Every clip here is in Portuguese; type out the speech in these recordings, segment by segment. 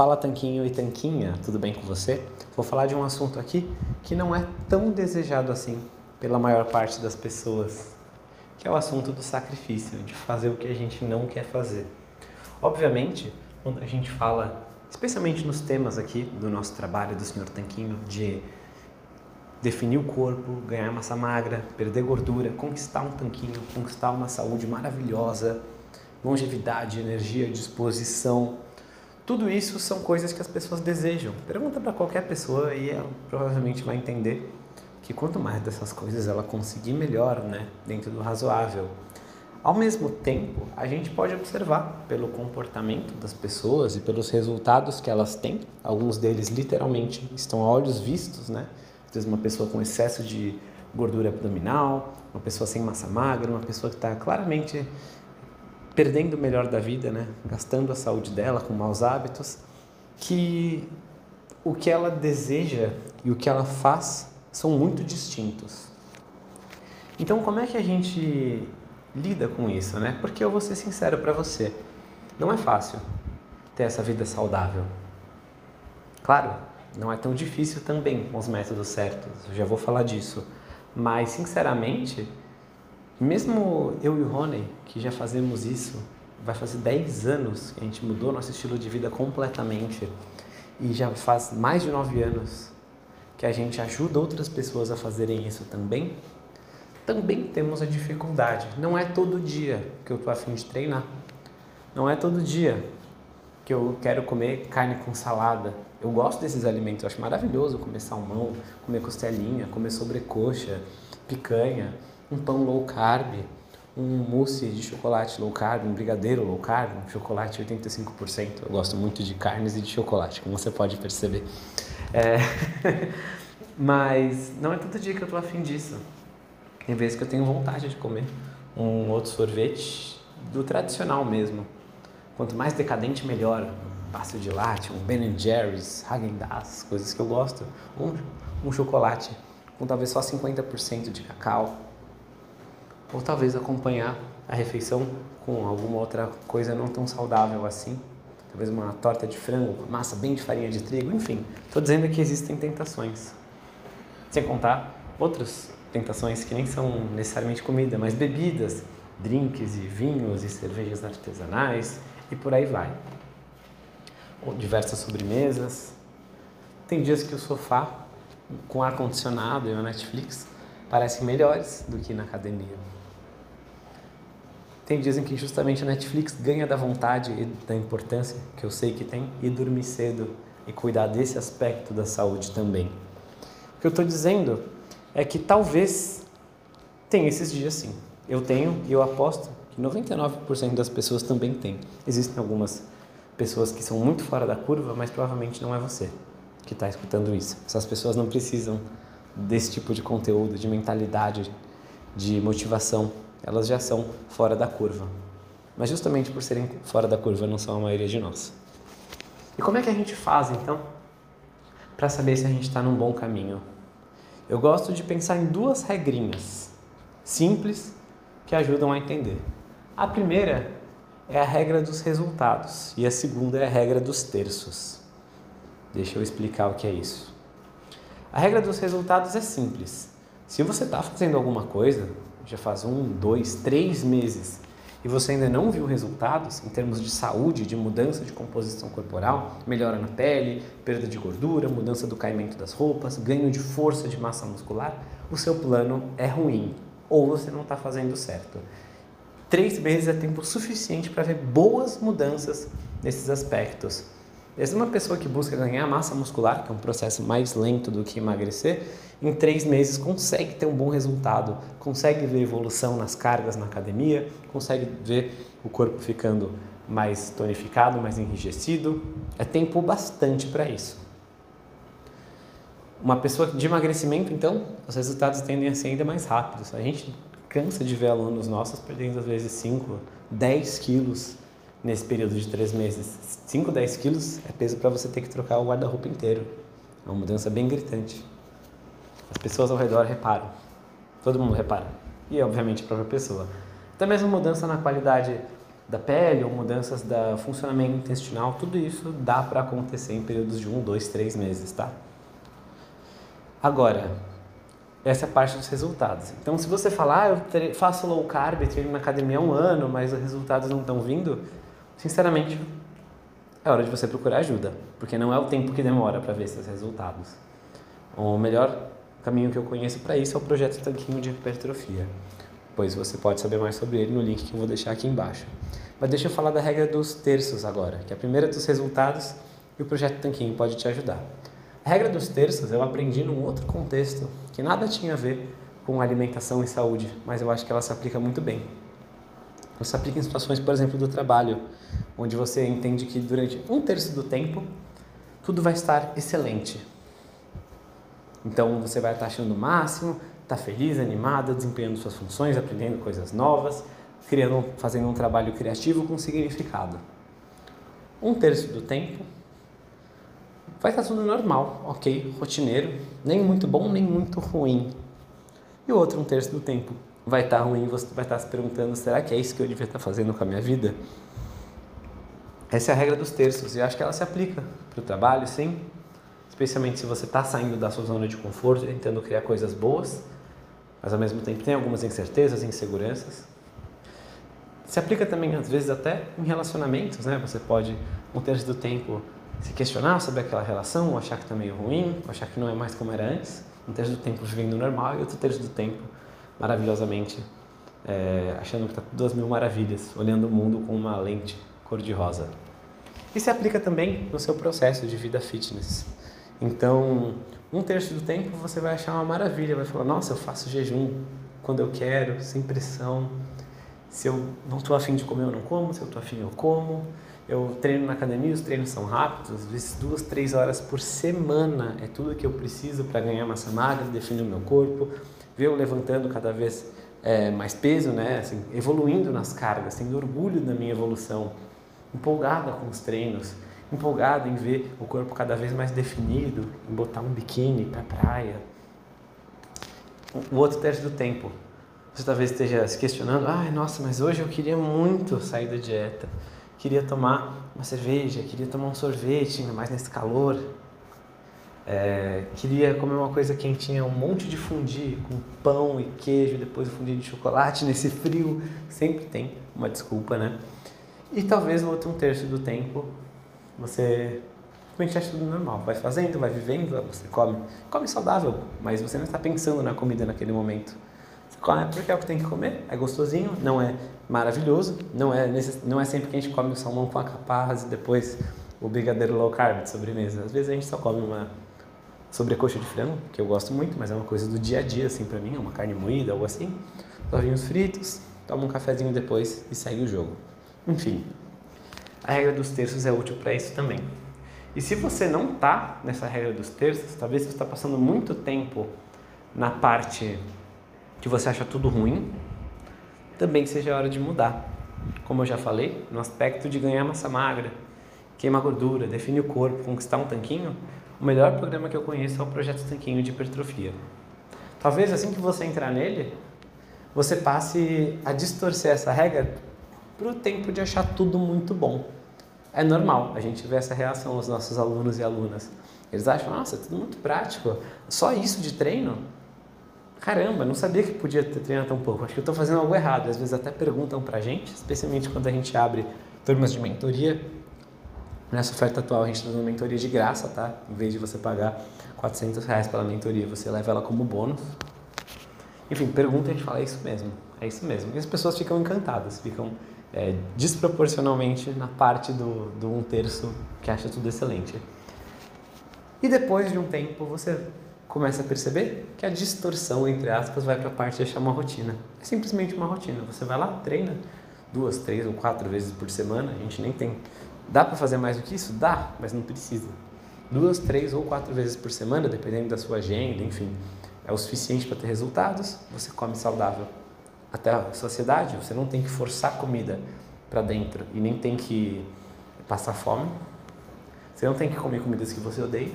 Fala Tanquinho e Tanquinha, tudo bem com você? Vou falar de um assunto aqui que não é tão desejado assim pela maior parte das pessoas, que é o assunto do sacrifício, de fazer o que a gente não quer fazer. Obviamente, quando a gente fala, especialmente nos temas aqui do nosso trabalho do Senhor Tanquinho, de definir o corpo, ganhar massa magra, perder gordura, conquistar um tanquinho, conquistar uma saúde maravilhosa, longevidade, energia, disposição. Tudo isso são coisas que as pessoas desejam. Pergunta para qualquer pessoa e ela provavelmente vai entender que quanto mais dessas coisas ela conseguir, melhor, né? Dentro do razoável. Ao mesmo tempo, a gente pode observar pelo comportamento das pessoas e pelos resultados que elas têm, alguns deles literalmente estão a olhos vistos, né? Às vezes uma pessoa com excesso de gordura abdominal, uma pessoa sem massa magra, uma pessoa que está claramente perdendo o melhor da vida, né? gastando a saúde dela com maus hábitos, que o que ela deseja e o que ela faz são muito distintos. Então, como é que a gente lida com isso, né? Porque eu vou ser sincero para você, não é fácil ter essa vida saudável. Claro, não é tão difícil também com os métodos certos, eu já vou falar disso. Mas, sinceramente, mesmo eu e o Rony, que já fazemos isso, vai fazer 10 anos que a gente mudou nosso estilo de vida completamente e já faz mais de 9 anos que a gente ajuda outras pessoas a fazerem isso também, também temos a dificuldade. Não é todo dia que eu estou afim de treinar. Não é todo dia que eu quero comer carne com salada. Eu gosto desses alimentos, eu acho maravilhoso comer salmão, comer costelinha, comer sobrecoxa, picanha um pão low carb, um mousse de chocolate low carb, um brigadeiro low carb, um chocolate 85%. Eu gosto muito de carnes e de chocolate, como você pode perceber. É... Mas não é todo dia que eu tô afim disso. Tem vezes que eu tenho vontade de comer um outro sorvete do tradicional mesmo. Quanto mais decadente, melhor. Um passo de latte, um Ben Jerry's, Häagen-Dazs, coisas que eu gosto. Um, um chocolate com talvez só 50% de cacau ou talvez acompanhar a refeição com alguma outra coisa não tão saudável assim, talvez uma torta de frango, uma massa bem de farinha de trigo, enfim. Estou dizendo que existem tentações. Sem contar outras tentações que nem são necessariamente comida, mas bebidas, drinks e vinhos e cervejas artesanais e por aí vai. Ou diversas sobremesas. Tem dias que o sofá com ar condicionado e a Netflix parecem melhores do que na academia. Tem dias em que justamente a Netflix ganha da vontade e da importância que eu sei que tem e dormir cedo e cuidar desse aspecto da saúde também. O que eu estou dizendo é que talvez tenha esses dias sim. Eu tenho e eu aposto que 99% das pessoas também têm. Existem algumas pessoas que são muito fora da curva, mas provavelmente não é você que está escutando isso. Essas pessoas não precisam desse tipo de conteúdo, de mentalidade, de motivação elas já são fora da curva. Mas justamente por serem fora da curva, não são a maioria de nós. E como é que a gente faz então para saber se a gente está num bom caminho? Eu gosto de pensar em duas regrinhas simples que ajudam a entender. A primeira é a regra dos resultados e a segunda é a regra dos terços. Deixa eu explicar o que é isso. A regra dos resultados é simples. Se você está fazendo alguma coisa, já faz um, dois, três meses e você ainda não viu resultados em termos de saúde, de mudança de composição corporal, melhora na pele, perda de gordura, mudança do caimento das roupas, ganho de força de massa muscular, o seu plano é ruim ou você não está fazendo certo. Três meses é tempo suficiente para ver boas mudanças nesses aspectos. É uma pessoa que busca ganhar massa muscular, que é um processo mais lento do que emagrecer, em três meses consegue ter um bom resultado, consegue ver evolução nas cargas na academia, consegue ver o corpo ficando mais tonificado, mais enrijecido. É tempo bastante para isso. Uma pessoa de emagrecimento, então, os resultados tendem a ser ainda mais rápidos. A gente cansa de ver alunos nossos perdendo às vezes 5, 10 quilos nesse período de três meses. 5, 10 quilos é peso para você ter que trocar o guarda-roupa inteiro. É uma mudança bem gritante. As pessoas ao redor reparam. Todo mundo repara. E, obviamente, a própria pessoa. Até mesmo mudança na qualidade da pele ou mudanças do funcionamento intestinal, tudo isso dá para acontecer em períodos de um, dois, três meses, tá? Agora, essa é a parte dos resultados. Então, se você falar, ah, eu faço low carb, treino na academia há um ano, mas os resultados não estão vindo, sinceramente, é hora de você procurar ajuda, porque não é o tempo que demora para ver esses resultados. O melhor caminho que eu conheço para isso é o projeto Tanquinho de Hipertrofia, pois você pode saber mais sobre ele no link que eu vou deixar aqui embaixo. Mas deixa eu falar da regra dos terços agora, que é a primeira dos resultados e o projeto Tanquinho pode te ajudar. A regra dos terços eu aprendi num outro contexto que nada tinha a ver com alimentação e saúde, mas eu acho que ela se aplica muito bem. Ela se aplica em situações, por exemplo, do trabalho, onde você entende que durante um terço do tempo tudo vai estar excelente. Então você vai estar achando o máximo, está feliz, animada, desempenhando suas funções, aprendendo coisas novas, criando, fazendo um trabalho criativo com significado. Um terço do tempo vai estar tudo normal, ok, rotineiro, nem muito bom nem muito ruim. E o outro um terço do tempo vai estar ruim, você vai estar se perguntando, será que é isso que eu devia estar fazendo com a minha vida? Essa é a regra dos terços e acho que ela se aplica para o trabalho, sim. Especialmente se você está saindo da sua zona de conforto, tentando criar coisas boas, mas ao mesmo tempo tem algumas incertezas, inseguranças. Se aplica também, às vezes, até em relacionamentos, né? Você pode, um terço do tempo, se questionar sobre aquela relação, ou achar que está meio ruim, ou achar que não é mais como era antes. Um terço do tempo vivendo normal e outro terço do tempo maravilhosamente é, achando que está tudo as mil maravilhas, olhando o mundo com uma lente cor-de-rosa. E se aplica também no seu processo de vida fitness. Então, um terço do tempo você vai achar uma maravilha, vai falar: Nossa, eu faço jejum quando eu quero, sem pressão. Se eu não estou afim de comer, eu não como. Se eu estou afim, eu como. Eu treino na academia, os treinos são rápidos, às vezes duas, três horas por semana. É tudo que eu preciso para ganhar massa magra, definir o meu corpo, eu levantando cada vez é, mais peso, né? Assim, evoluindo nas cargas, tendo orgulho da minha evolução empolgada com os treinos, empolgada em ver o corpo cada vez mais definido, em botar um biquíni para praia. O outro terço do tempo, você talvez esteja se questionando: ai, nossa, mas hoje eu queria muito sair da dieta, queria tomar uma cerveja, queria tomar um sorvete, ainda mais nesse calor. É, queria comer uma coisa quentinha, um monte de fundi com pão e queijo, depois o fundi de chocolate nesse frio. Sempre tem uma desculpa, né? E talvez no outro um terço do tempo você simplesmente acha tudo normal. Vai fazendo, vai vivendo, você come. Come saudável, mas você não está pensando na comida naquele momento. Você come porque é o que tem que comer, é gostosinho, não é maravilhoso, não é, não é sempre que a gente come o salmão com a capaz e depois o brigadeiro low carb de sobremesa. Às vezes a gente só come uma sobrecoxa de frango, que eu gosto muito, mas é uma coisa do dia a dia, assim, para mim, é uma carne moída, algo assim. Ovinhos fritos, toma um cafezinho depois e segue o jogo. Enfim, a regra dos terços é útil para isso também. E se você não está nessa regra dos terços, talvez você está passando muito tempo na parte que você acha tudo ruim, também seja a hora de mudar. Como eu já falei, no aspecto de ganhar massa magra, queimar gordura, definir o corpo, conquistar um tanquinho, o melhor programa que eu conheço é o Projeto Tanquinho de Hipertrofia. Talvez assim que você entrar nele, você passe a distorcer essa regra para o tempo de achar tudo muito bom. É normal a gente ver essa reação nos nossos alunos e alunas. Eles acham, nossa, é tudo muito prático. Só isso de treino? Caramba, não sabia que podia ter treinado tão pouco. Acho que eu estou fazendo algo errado. Às vezes até perguntam para a gente, especialmente quando a gente abre turmas de mentoria. Nessa oferta atual a gente dá uma mentoria de graça, tá? Em vez de você pagar 400 reais pela mentoria, você leva ela como bônus. Enfim, pergunta e a gente fala, é isso mesmo, é isso mesmo. E as pessoas ficam encantadas, ficam é, desproporcionalmente na parte do, do um terço que acha tudo excelente. E depois de um tempo você começa a perceber que a distorção, entre aspas, vai para a parte de achar uma rotina. É simplesmente uma rotina. Você vai lá, treina duas, três ou quatro vezes por semana. A gente nem tem. Dá para fazer mais do que isso? Dá, mas não precisa. Duas, três ou quatro vezes por semana, dependendo da sua agenda, enfim, é o suficiente para ter resultados. Você come saudável até a sociedade, você não tem que forçar comida para dentro e nem tem que passar fome. Você não tem que comer comidas que você odeia.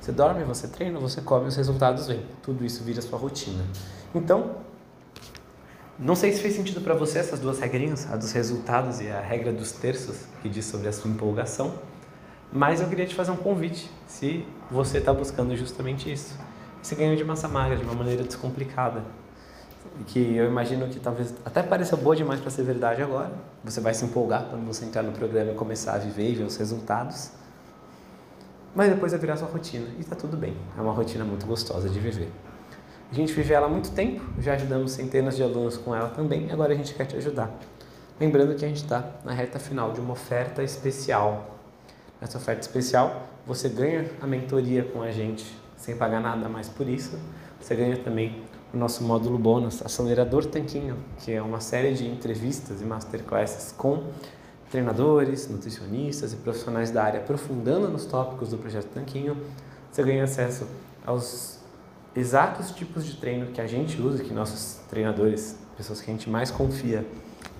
Você dorme, você treina, você come, os resultados vêm. Tudo isso vira sua rotina. Então, Não sei se fez sentido para você essas duas regrinhas, a dos resultados e a regra dos terços, que diz sobre a sua empolgação, mas eu queria te fazer um convite, se você está buscando justamente isso. Esse ganho de massa magra de uma maneira descomplicada, que eu imagino que talvez até pareça boa demais para ser verdade agora. Você vai se empolgar quando você entrar no programa e começar a viver e ver os resultados. Mas depois vai virar sua rotina e está tudo bem. É uma rotina muito gostosa de viver. A gente vive ela há muito tempo, já ajudamos centenas de alunos com ela também, agora a gente quer te ajudar. Lembrando que a gente está na reta final de uma oferta especial. Nessa oferta especial, você ganha a mentoria com a gente sem pagar nada mais por isso. Você ganha também o nosso módulo bônus, Acelerador Tanquinho, que é uma série de entrevistas e masterclasses com treinadores, nutricionistas e profissionais da área aprofundando nos tópicos do projeto Tanquinho. Você ganha acesso aos exatos tipos de treino que a gente usa, que nossos treinadores, pessoas que a gente mais confia,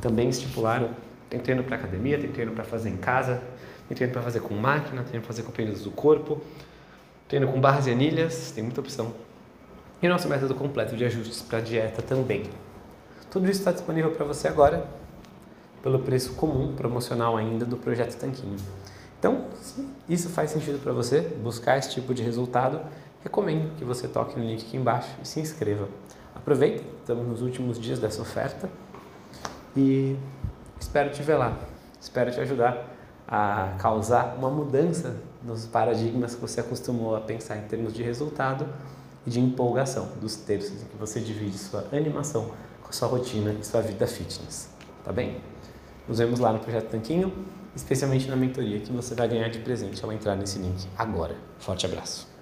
também estipularam. Tem treino para academia, tem treino para fazer em casa, tem treino para fazer com máquina, treino para fazer com pesos do corpo, treino com barras e anilhas, tem muita opção. E nosso método completo de ajustes para dieta também. Tudo isso está disponível para você agora, pelo preço comum, promocional ainda, do Projeto Tanquinho. Então, se isso faz sentido para você, buscar esse tipo de resultado, recomendo que você toque no link aqui embaixo e se inscreva. Aproveita, estamos nos últimos dias dessa oferta e espero te ver lá. Espero te ajudar a causar uma mudança nos paradigmas que você acostumou a pensar em termos de resultado e de empolgação, dos terços em que você divide sua animação com sua rotina e sua vida fitness. Tá bem? Nos vemos lá no Projeto Tanquinho, especialmente na mentoria que você vai ganhar de presente ao entrar nesse link agora. Forte abraço!